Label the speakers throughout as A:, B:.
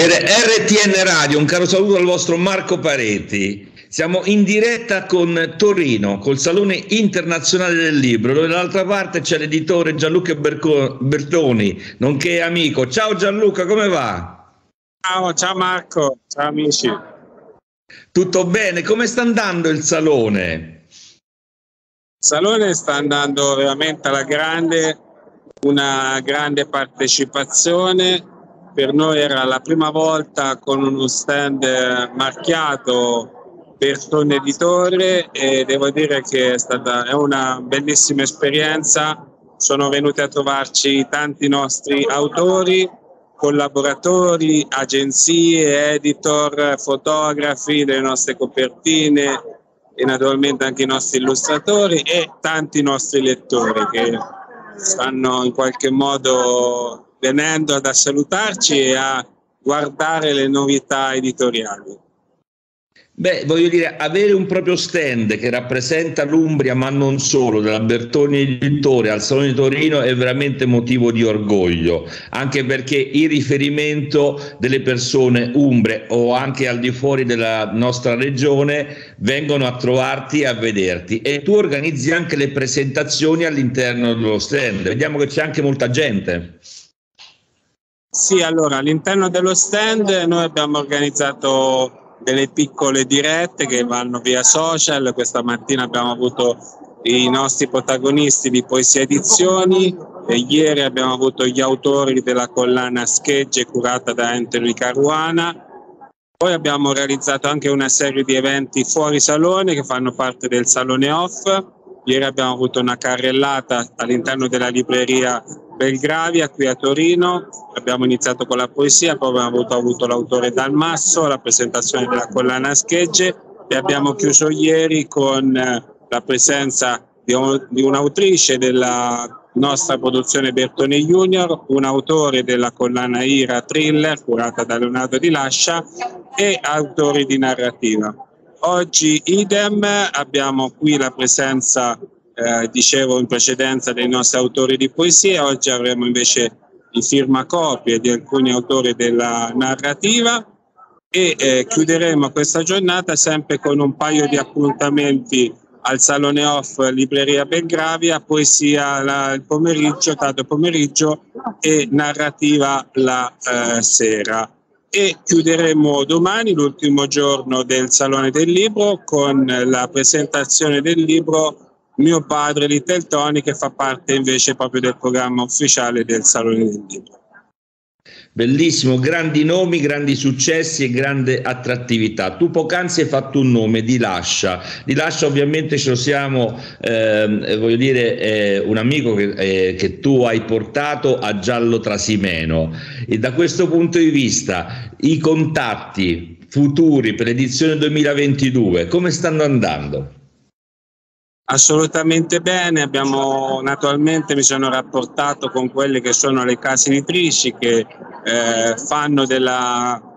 A: Per RTN Radio, un caro saluto al vostro Marco Pareti. Siamo in diretta con Torino, col Salone Internazionale del Libro, dove dall'altra parte c'è l'editore Gianluca Berco- Bertoni, nonché amico. Ciao Gianluca, come va?
B: Ciao, ciao Marco, ciao amici.
A: Tutto bene? Come sta andando il Salone?
B: Il Salone sta andando veramente alla grande, una grande partecipazione. Per noi era la prima volta con uno stand marchiato Bertone Editore e devo dire che è stata è una bellissima esperienza. Sono venuti a trovarci tanti nostri autori, collaboratori, agenzie, editor, fotografi delle nostre copertine e naturalmente anche i nostri illustratori e tanti nostri lettori che stanno in qualche modo venendo ad salutarci e a guardare le novità editoriali.
A: Beh, voglio dire, avere un proprio stand che rappresenta l'Umbria, ma non solo, della Bertoni Editore al Salone di Torino è veramente motivo di orgoglio, anche perché il riferimento delle persone umbre o anche al di fuori della nostra regione vengono a trovarti e a vederti e tu organizzi anche le presentazioni all'interno dello stand. Vediamo che c'è anche molta gente.
B: Sì, allora all'interno dello stand noi abbiamo organizzato delle piccole dirette che vanno via social. Questa mattina abbiamo avuto i nostri protagonisti di Poesia Edizioni e ieri abbiamo avuto gli autori della collana Schegge curata da Anthony Caruana. Poi abbiamo realizzato anche una serie di eventi fuori salone che fanno parte del Salone Off. Ieri abbiamo avuto una carrellata all'interno della libreria Belgravia qui a Torino, abbiamo iniziato con la poesia, poi abbiamo avuto, avuto l'autore Dalmasso, la presentazione della collana Schegge e abbiamo chiuso ieri con eh, la presenza di, un, di un'autrice della nostra produzione Bertoni Junior, un autore della collana Ira Thriller curata da Leonardo Di Lascia e autori di narrativa. Oggi idem abbiamo qui la presenza eh, dicevo in precedenza dei nostri autori di poesia, oggi avremo invece i firmacopie di alcuni autori della narrativa e eh, chiuderemo questa giornata sempre con un paio di appuntamenti al Salone Off Libreria Belgravia, poesia la, il pomeriggio, tardo pomeriggio e narrativa la eh, sera. E chiuderemo domani, l'ultimo giorno del Salone del Libro, con la presentazione del libro mio padre Little Tony che fa parte invece proprio del programma ufficiale del Salone del Libro.
A: Bellissimo, grandi nomi, grandi successi e grande attrattività. Tu poc'anzi hai fatto un nome, Di Lascia. Di Lascia ovviamente ce lo siamo, eh, voglio dire, eh, un amico che, eh, che, tu hai portato a Giallo Trasimeno e da questo punto di vista i contatti futuri per l'edizione 2022 come stanno andando?
B: Assolutamente bene, abbiamo naturalmente mi sono rapportato con quelle che sono le case editrici che eh, fanno della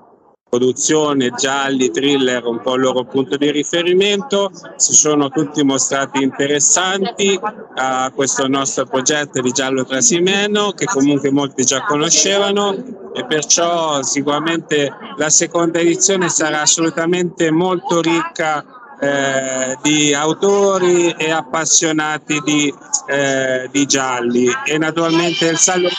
B: produzione gialli, thriller un po' il loro punto di riferimento, si sono tutti mostrati interessanti a questo nostro progetto di Giallo Trasimeno che comunque molti già conoscevano e perciò sicuramente la seconda edizione sarà assolutamente molto ricca eh, di autori e appassionati di, eh, di gialli. E naturalmente il salone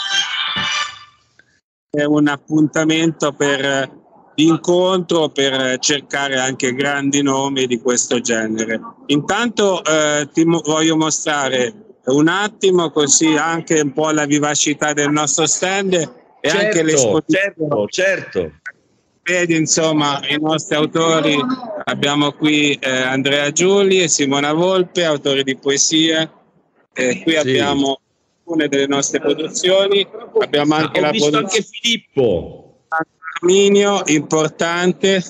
B: un appuntamento per incontro per cercare anche grandi nomi di questo genere. Intanto eh, ti voglio mostrare un attimo così anche un po' la vivacità del nostro stand e
A: certo,
B: anche
A: l'esposizione. Certo, certo.
B: Vedi insomma i nostri autori Abbiamo qui eh, Andrea Giuli e Simona Volpe, autori di poesie. Eh, qui sì. abbiamo alcune delle nostre produzioni. Abbiamo anche
A: ah,
B: la
A: produzione. anche Filippo.
B: Arminio, importante.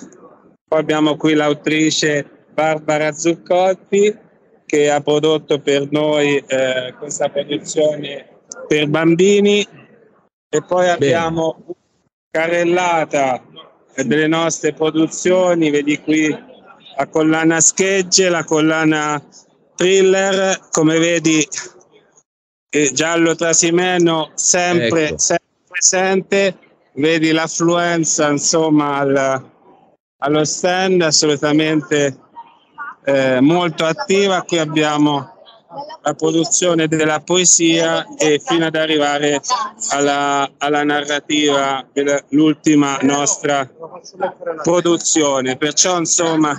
B: Poi abbiamo qui l'autrice Barbara Zuccotti che ha prodotto per noi eh, questa produzione per bambini. E poi abbiamo Bene. Carrellata delle nostre produzioni, vedi qui la collana schegge, la collana thriller, come vedi giallo trasimeno sempre, ecco. sempre presente vedi l'affluenza insomma al, allo stand assolutamente eh, molto attiva. Qui abbiamo la produzione della poesia e fino ad arrivare alla, alla narrativa dell'ultima nostra produzione. Perciò insomma,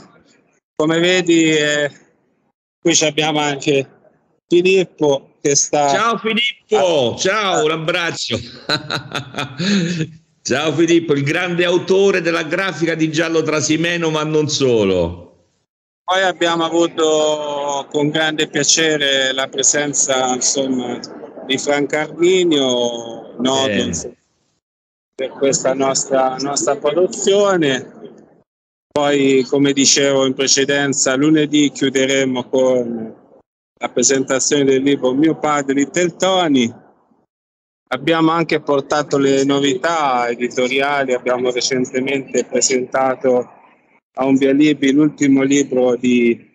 B: come vedi, eh, qui abbiamo anche Filippo che sta...
A: Ciao Filippo, ciao, un abbraccio. ciao Filippo, il grande autore della grafica di Giallo Trasimeno, ma non solo.
B: Poi abbiamo avuto con grande piacere la presenza insomma, di Franco Arminio, noto eh. per questa nostra, nostra produzione. Poi, come dicevo in precedenza, lunedì chiuderemo con la presentazione del libro Mio padre Little Tony. Abbiamo anche portato le novità editoriali, abbiamo recentemente presentato a un via libri l'ultimo libro di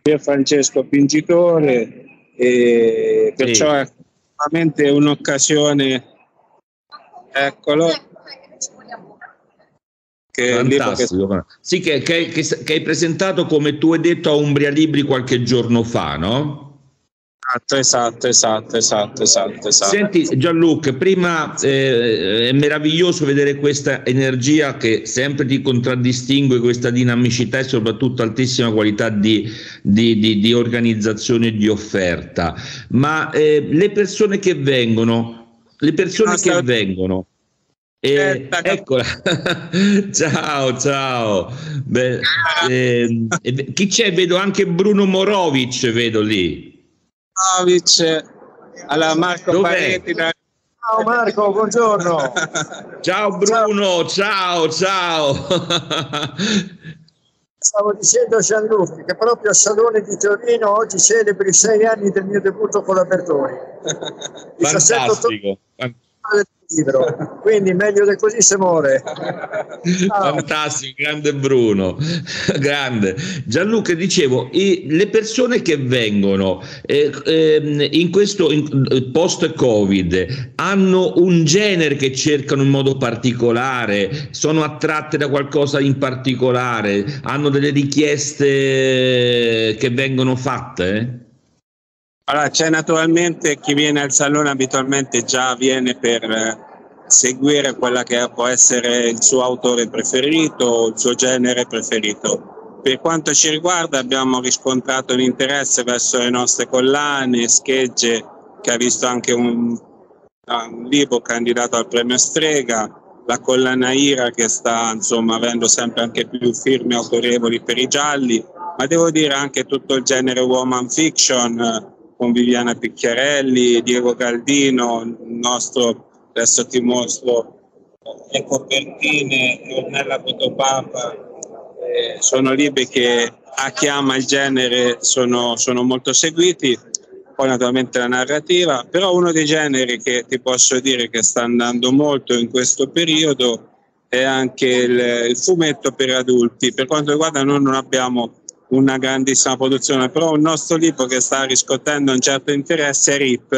B: Pier Francesco Pingitore e perciò sì. è veramente un'occasione eccolo
A: che Fantastico. Che... Sì, che, che, che, hai presentato come tu hai detto a Umbria Libri qualche giorno fa, no?
B: Esatto, esatto, esatto, esatto, esatto, esatto.
A: Senti Gianluca, prima eh, è meraviglioso vedere questa energia che sempre ti contraddistingue, questa dinamicità e soprattutto altissima qualità di, di, di, di organizzazione e di offerta. Ma eh, le persone che vengono, le persone che vengono, eh, eccola, ciao ciao. Beh, eh, chi c'è? Vedo anche Bruno Morovic, vedo lì.
B: Morovic, alla Marco Dov'è? Paretti. Da...
C: Ciao Marco, buongiorno.
A: ciao Bruno, ciao ciao.
C: Stavo dicendo Gianluca che proprio al Salone di Torino oggi celebri sei anni del mio debutto con la Bertoni.
A: Fantastico.
C: Ottobre libro, quindi meglio di così se muore.
A: Fantastico, grande Bruno, grande. Gianluca, dicevo, i, le persone che vengono eh, eh, in questo in, post-Covid hanno un genere che cercano in modo particolare, sono attratte da qualcosa in particolare, hanno delle richieste che vengono fatte?
B: Allora, c'è naturalmente chi viene al salone abitualmente già viene per eh, seguire quella che può essere il suo autore preferito o il suo genere preferito. Per quanto ci riguarda abbiamo riscontrato l'interesse verso le nostre collane, schegge, che ha visto anche un, un libro candidato al premio Strega, la collana Ira che sta insomma avendo sempre anche più firme autorevoli per i gialli, ma devo dire anche tutto il genere woman fiction con Viviana Picchiarelli, Diego Galdino, il nostro, adesso ti mostro, le copertine, Ornella Fotopapa, eh, sono libri che a chi ama il genere sono, sono molto seguiti, poi naturalmente la narrativa, però uno dei generi che ti posso dire che sta andando molto in questo periodo è anche il, il fumetto per adulti. Per quanto riguarda noi non abbiamo una grandissima produzione, però un nostro libro che sta riscuotendo un certo interesse è RIP,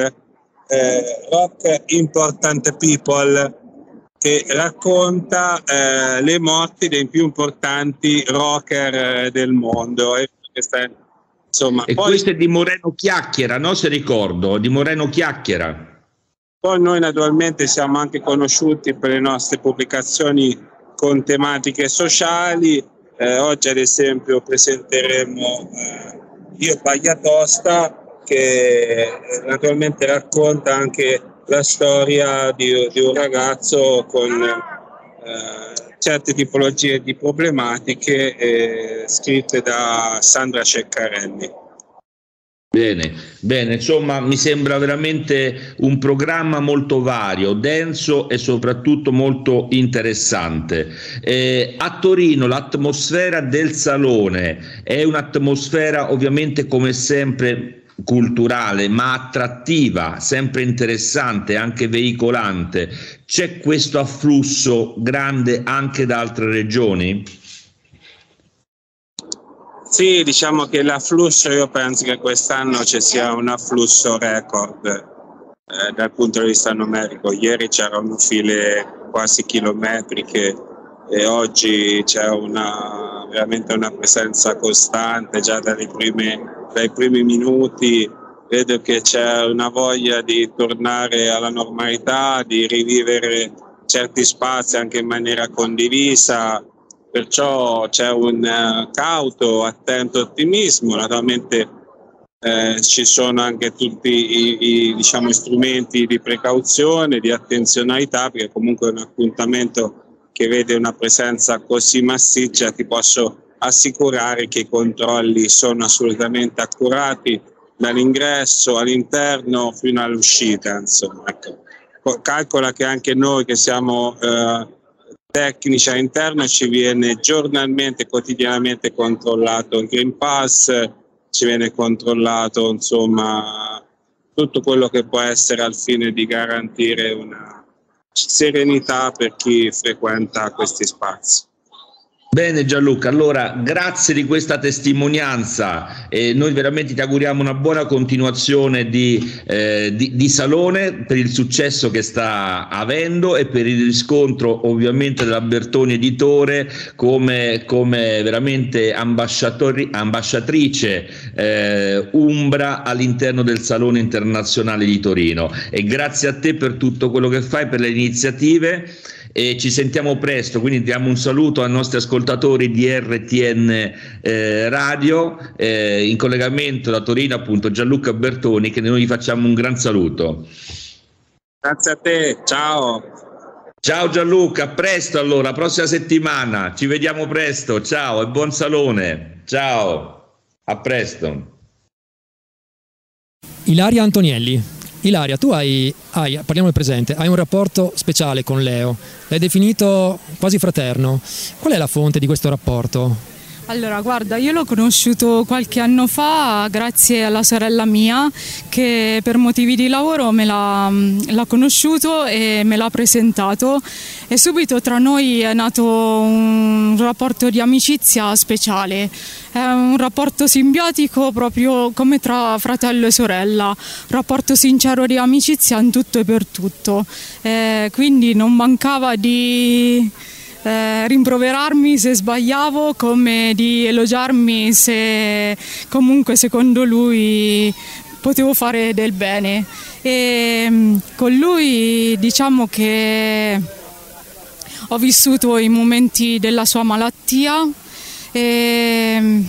B: eh, Rock Important People, che racconta eh, le morti dei più importanti rocker eh, del mondo. E,
A: questa, insomma, e poi, questo è di Moreno Chiacchiera, no? Se ricordo, di Moreno Chiacchiera.
B: Poi noi naturalmente siamo anche conosciuti per le nostre pubblicazioni con tematiche sociali eh, oggi ad esempio presenteremo eh, Io Pagliatosta che naturalmente racconta anche la storia di, di un ragazzo con eh, certe tipologie di problematiche eh, scritte da Sandra Ceccarelli.
A: Bene, bene, insomma mi sembra veramente un programma molto vario, denso e soprattutto molto interessante. Eh, a Torino l'atmosfera del salone è un'atmosfera ovviamente come sempre culturale ma attrattiva, sempre interessante, anche veicolante. C'è questo afflusso grande anche da altre regioni?
B: Sì, diciamo che l'afflusso, io penso che quest'anno ci sia un afflusso record. eh, dal punto di vista numerico. Ieri c'erano file quasi chilometriche e oggi c'è una, veramente una presenza costante già prime, dai primi minuti. Vedo che c'è una voglia di tornare alla normalità, di rivivere certi spazi anche in maniera condivisa, perciò c'è un uh, cauto, attento ottimismo, naturalmente eh, ci sono anche tutti i, i diciamo, strumenti di precauzione, di attenzionalità, perché comunque è un appuntamento che vede una presenza così massiccia, ti posso assicurare che i controlli sono assolutamente accurati dall'ingresso all'interno fino all'uscita. Insomma, ecco. Calcola che anche noi che siamo eh, tecnici all'interno ci viene giornalmente, quotidianamente controllato il Green Pass, ci viene controllato insomma tutto quello che può essere al fine di garantire una serenità per chi frequenta questi spazi.
A: Bene Gianluca, allora grazie di questa testimonianza e noi veramente ti auguriamo una buona continuazione di, eh, di, di, Salone per il successo che sta avendo e per il riscontro ovviamente della Bertoni Editore come, come veramente ambasciatrice eh, Umbra all'interno del Salone Internazionale di Torino. E grazie a te per tutto quello che fai, per le iniziative e ci sentiamo presto, quindi diamo un saluto ai nostri ascoltatori di RTN eh, Radio, eh, in collegamento da Torino appunto Gianluca Bertoni, che noi gli facciamo un gran saluto.
B: Grazie a te, ciao.
A: Ciao Gianluca, a presto allora, prossima settimana, ci vediamo presto, ciao e buon salone, ciao, a presto.
D: Ilaria Antonielli. Ilaria, tu hai, hai, parliamo del presente, hai un rapporto speciale con Leo, l'hai definito quasi fraterno. Qual è la fonte di questo rapporto?
E: Allora, guarda, io l'ho conosciuto qualche anno fa grazie alla sorella mia che per motivi di lavoro me l'ha, l'ha conosciuto e me l'ha presentato. E subito tra noi è nato un rapporto di amicizia speciale, è un rapporto simbiotico proprio come tra fratello e sorella, un rapporto sincero di amicizia in tutto e per tutto, eh, quindi non mancava di eh, rimproverarmi se sbagliavo come di elogiarmi se comunque secondo lui potevo fare del bene. E mm, con lui diciamo che ho vissuto i momenti della sua malattia. E, mm,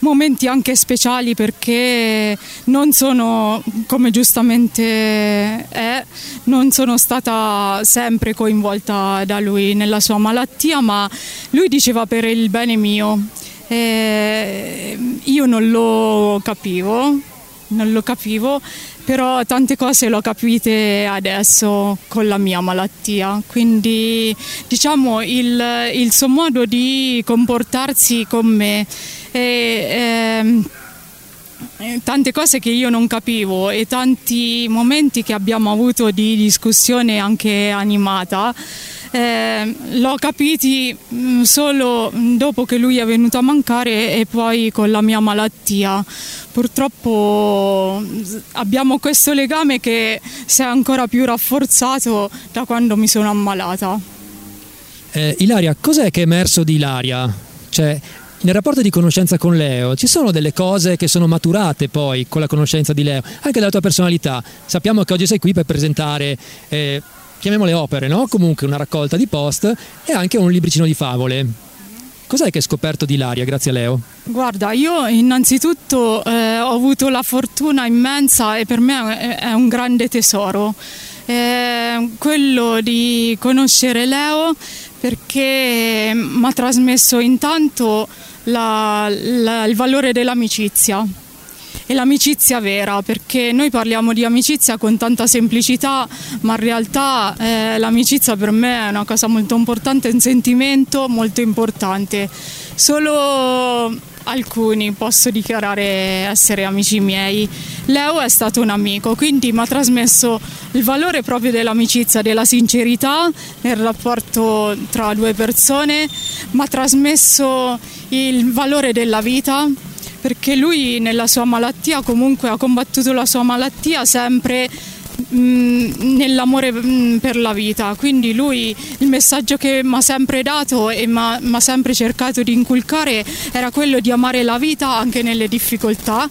E: momenti anche speciali perché non sono, come giustamente è, non sono stata sempre coinvolta da lui nella sua malattia, ma lui diceva per il bene mio. E io non lo capivo, non lo capivo, però tante cose le ho capite adesso con la mia malattia, quindi diciamo il, il suo modo di comportarsi con me e, ehm, tante cose che io non capivo e tanti momenti che abbiamo avuto di discussione anche animata. Eh, l'ho capiti mm, solo dopo che lui è venuto a mancare e poi con la mia malattia. Purtroppo abbiamo questo legame che si è ancora più rafforzato da quando mi sono ammalata.
D: Eh, Ilaria, cos'è che è emerso di Ilaria? Cioè, nel rapporto di conoscenza con Leo ci sono delle cose che sono maturate poi con la conoscenza di Leo, anche della tua personalità. Sappiamo che oggi sei qui per presentare, eh, chiamiamole opere, no? comunque una raccolta di post e anche un libricino di favole. Cos'hai che hai scoperto di Ilaria grazie a Leo?
E: Guarda, io innanzitutto eh, ho avuto la fortuna immensa e per me è un grande tesoro. Eh, quello di conoscere Leo perché mi ha trasmesso intanto la, la, il valore dell'amicizia e l'amicizia vera, perché noi parliamo di amicizia con tanta semplicità, ma in realtà eh, l'amicizia per me è una cosa molto importante, un sentimento molto importante. Solo alcuni posso dichiarare essere amici miei. Leo è stato un amico, quindi mi ha trasmesso il valore proprio dell'amicizia, della sincerità nel rapporto tra due persone, mi ha trasmesso il valore della vita, perché lui nella sua malattia comunque ha combattuto la sua malattia sempre mh, nell'amore mh, per la vita. Quindi lui il messaggio che mi ha sempre dato e mi ha sempre cercato di inculcare era quello di amare la vita anche nelle difficoltà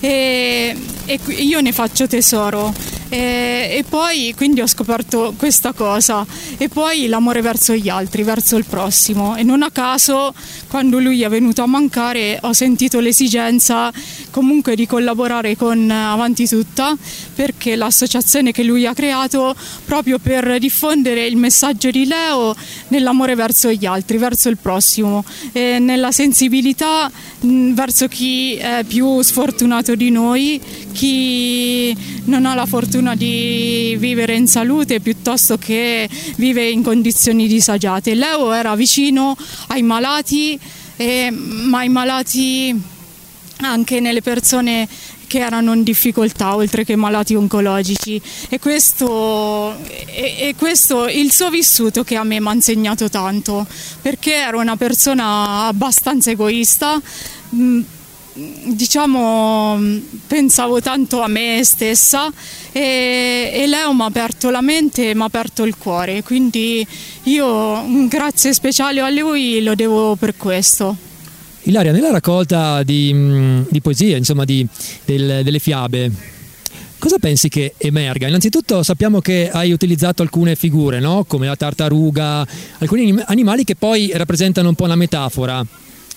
E: e, e io ne faccio tesoro. E, e, poi quindi ho scoperto questa cosa e poi l'amore verso gli altri, verso il prossimo e non a caso quando lui è venuto a mancare ho sentito l'esigenza comunque di collaborare con Avanti Tutta perché l'associazione che lui ha creato proprio per diffondere il messaggio di Leo nell'amore verso gli altri, verso il prossimo nella sensibilità verso chi è più sfortunato di noi, chi non ha la fortuna di vivere in salute piuttosto che vive in condizioni disagiate. Leo era vicino ai malati, eh, ma ai malati anche nelle persone che erano in difficoltà oltre che malati oncologici. E questo, e questo il suo vissuto che a me mi ha insegnato tanto perché ero una persona abbastanza egoista mh, diciamo pensavo tanto a me stessa e, e Leo mi ha aperto la mente e mi ha aperto il cuore quindi io un grazie speciale a lui lo devo per questo
D: Ilaria, nella raccolta di, di poesie, insomma di, del, delle fiabe, cosa pensi che emerga? Innanzitutto sappiamo che hai utilizzato alcune figure, no? come la tartaruga, alcuni animali che poi rappresentano un po' una metafora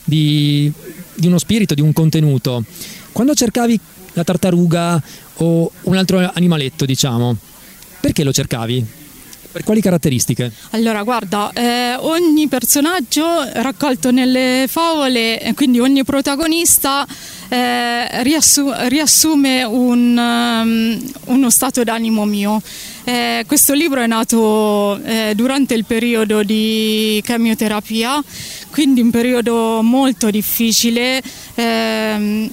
D: di, di uno spirito, di un contenuto. Quando cercavi la tartaruga o un altro animaletto, diciamo, perché lo cercavi? Per quali caratteristiche?
E: Allora, guarda, eh, ogni personaggio raccolto nelle favole, quindi ogni protagonista eh, riassu- riassume un, um, uno stato d'animo mio. Eh, questo libro è nato eh, durante il periodo di chemioterapia, quindi un periodo molto difficile. Ehm,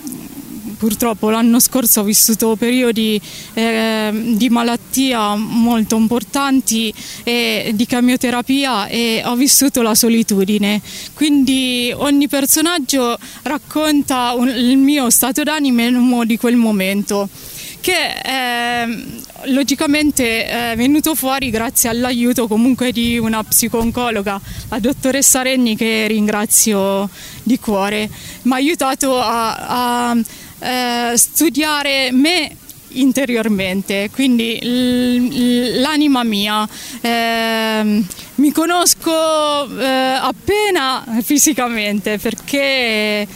E: purtroppo l'anno scorso ho vissuto periodi eh, di malattia molto importanti e di chemioterapia e ho vissuto la solitudine. Quindi ogni personaggio racconta un, il mio stato d'animo di quel momento che eh, logicamente è venuto fuori grazie all'aiuto comunque di una psicologa, la dottoressa Renni che ringrazio di cuore, mi ha aiutato a, a eh, studiare me interiormente, quindi l'anima mia. Eh, mi conosco eh, appena fisicamente perché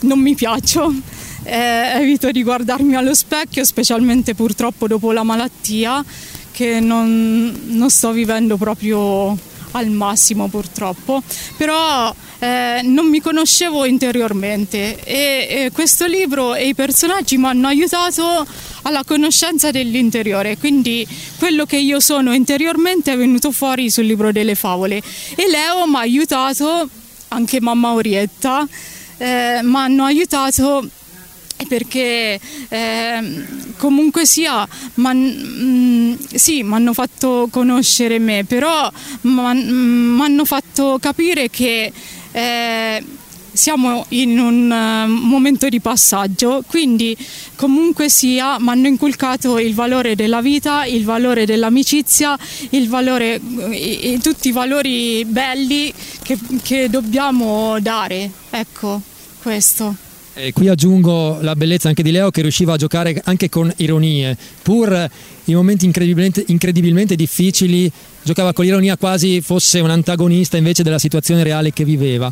E: non mi piaccio. Eh, evito di guardarmi allo specchio, specialmente purtroppo dopo la malattia, che non, non sto vivendo proprio al massimo purtroppo, però eh, non mi conoscevo interiormente e, e questo libro e i personaggi mi hanno aiutato alla conoscenza dell'interiore, quindi quello che io sono interiormente è venuto fuori sul libro delle favole. E Leo mi ha aiutato, anche mamma Orietta, eh, mi hanno aiutato perché eh, comunque sia mm, sì, mi hanno fatto conoscere me, però mi hanno fatto capire che eh, siamo in un uh, momento di passaggio, quindi comunque sia mi hanno inculcato il valore della vita, il valore dell'amicizia, il valore, i, tutti i valori belli che, che dobbiamo dare. Ecco, questo.
D: E qui aggiungo la bellezza anche di Leo che riusciva a giocare anche con ironie, pur in momenti incredibilmente, incredibilmente difficili giocava con l'ironia quasi fosse un antagonista invece della situazione reale che viveva.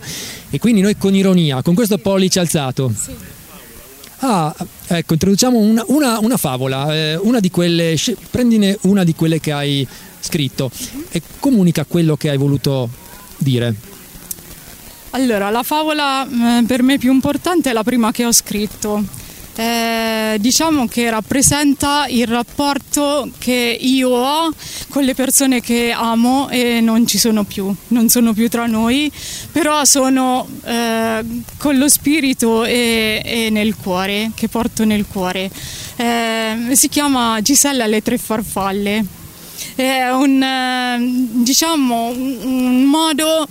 D: E quindi noi con ironia, con questo pollice alzato. Ah, ecco, introduciamo una, una, una favola, eh, una di quelle, prendine una di quelle che hai scritto e comunica quello che hai voluto dire.
E: Allora, la favola eh, per me più importante è la prima che ho scritto. Eh, diciamo che rappresenta il rapporto che io ho con le persone che amo e non ci sono più, non sono più tra noi, però sono eh, con lo spirito e, e, nel cuore, che porto nel cuore. Eh, si chiama Gisella le tre farfalle. È un, eh, diciamo, un modo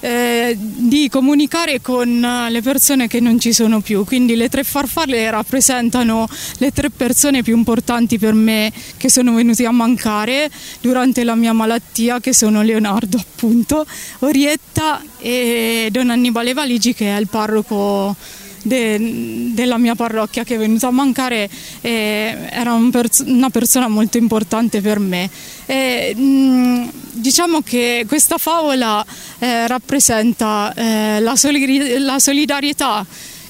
E: eh, di comunicare con le persone che non ci sono più. Quindi le tre farfalle rappresentano le tre persone più importanti per me che sono venuti a mancare durante la mia malattia, che sono Leonardo appunto, Orietta e Don Annibale Valigi che è il parroco de, della mia parrocchia che è venuta a mancare eh, era un pers- una persona molto importante per me. E, mh, mm, diciamo che questa favola eh, rappresenta eh, la, solidari- la, solidarietà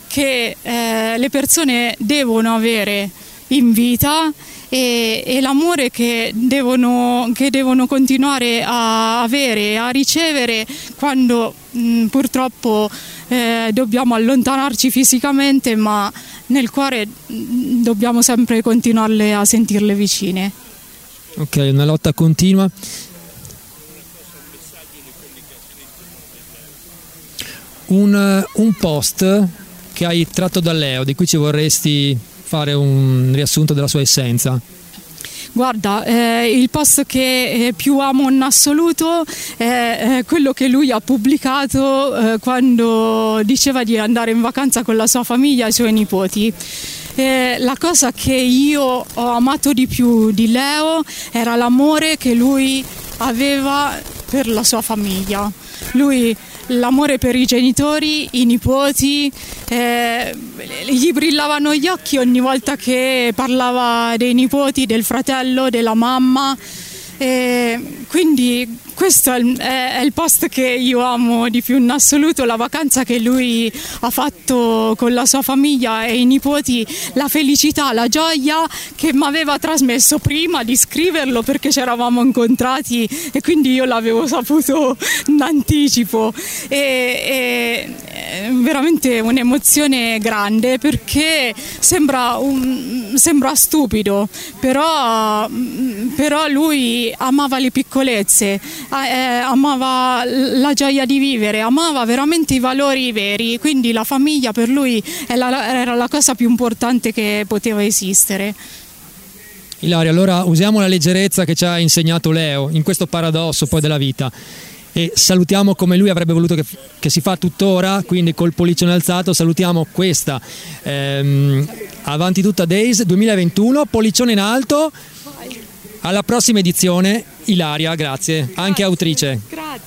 E: che eh, le persone devono avere in vita e, e l'amore che devono, che devono, continuare a avere, a ricevere quando mh, purtroppo eh, dobbiamo allontanarci fisicamente, ma nel cuore mh, dobbiamo sempre continuarle a sentirle vicine.
D: Ok, una lotta continua. Un, un post che hai tratto da Leo, di cui ci vorresti fare un riassunto della sua essenza?
E: Guarda, eh, il post che eh, più amo in assoluto è, quello che lui ha pubblicato eh, quando diceva di andare in vacanza con la sua famiglia e i suoi nipoti. Eh, la cosa che io ho amato di più di Leo era l'amore che lui aveva per la sua famiglia. Lui l'amore per i genitori, i nipoti, eh, gli brillavano gli occhi ogni volta che parlava dei nipoti, del fratello, della mamma. Eh, quindi questo è il, è il, post che io amo di più in assoluto, la vacanza che lui ha fatto con la sua famiglia e i nipoti, la felicità, la gioia che mi aveva trasmesso prima di scriverlo perché ci eravamo incontrati e quindi io l'avevo saputo in anticipo. E, e, veramente un'emozione grande perché sembra, un, sembra stupido, però, però lui amava le piccolezze eh, amava la gioia di vivere, amava veramente i valori veri, quindi la famiglia per lui era la cosa più importante che poteva esistere.
D: Ilaria, allora usiamo la leggerezza che ci ha insegnato Leo in questo paradosso poi della vita e salutiamo come lui avrebbe voluto che, che si fa tuttora, quindi col pollicione alzato salutiamo questa ehm, Avanti tutta Days 2021, pollicione in alto. Alla prossima edizione, Ilaria, grazie, anche autrice. Grazie.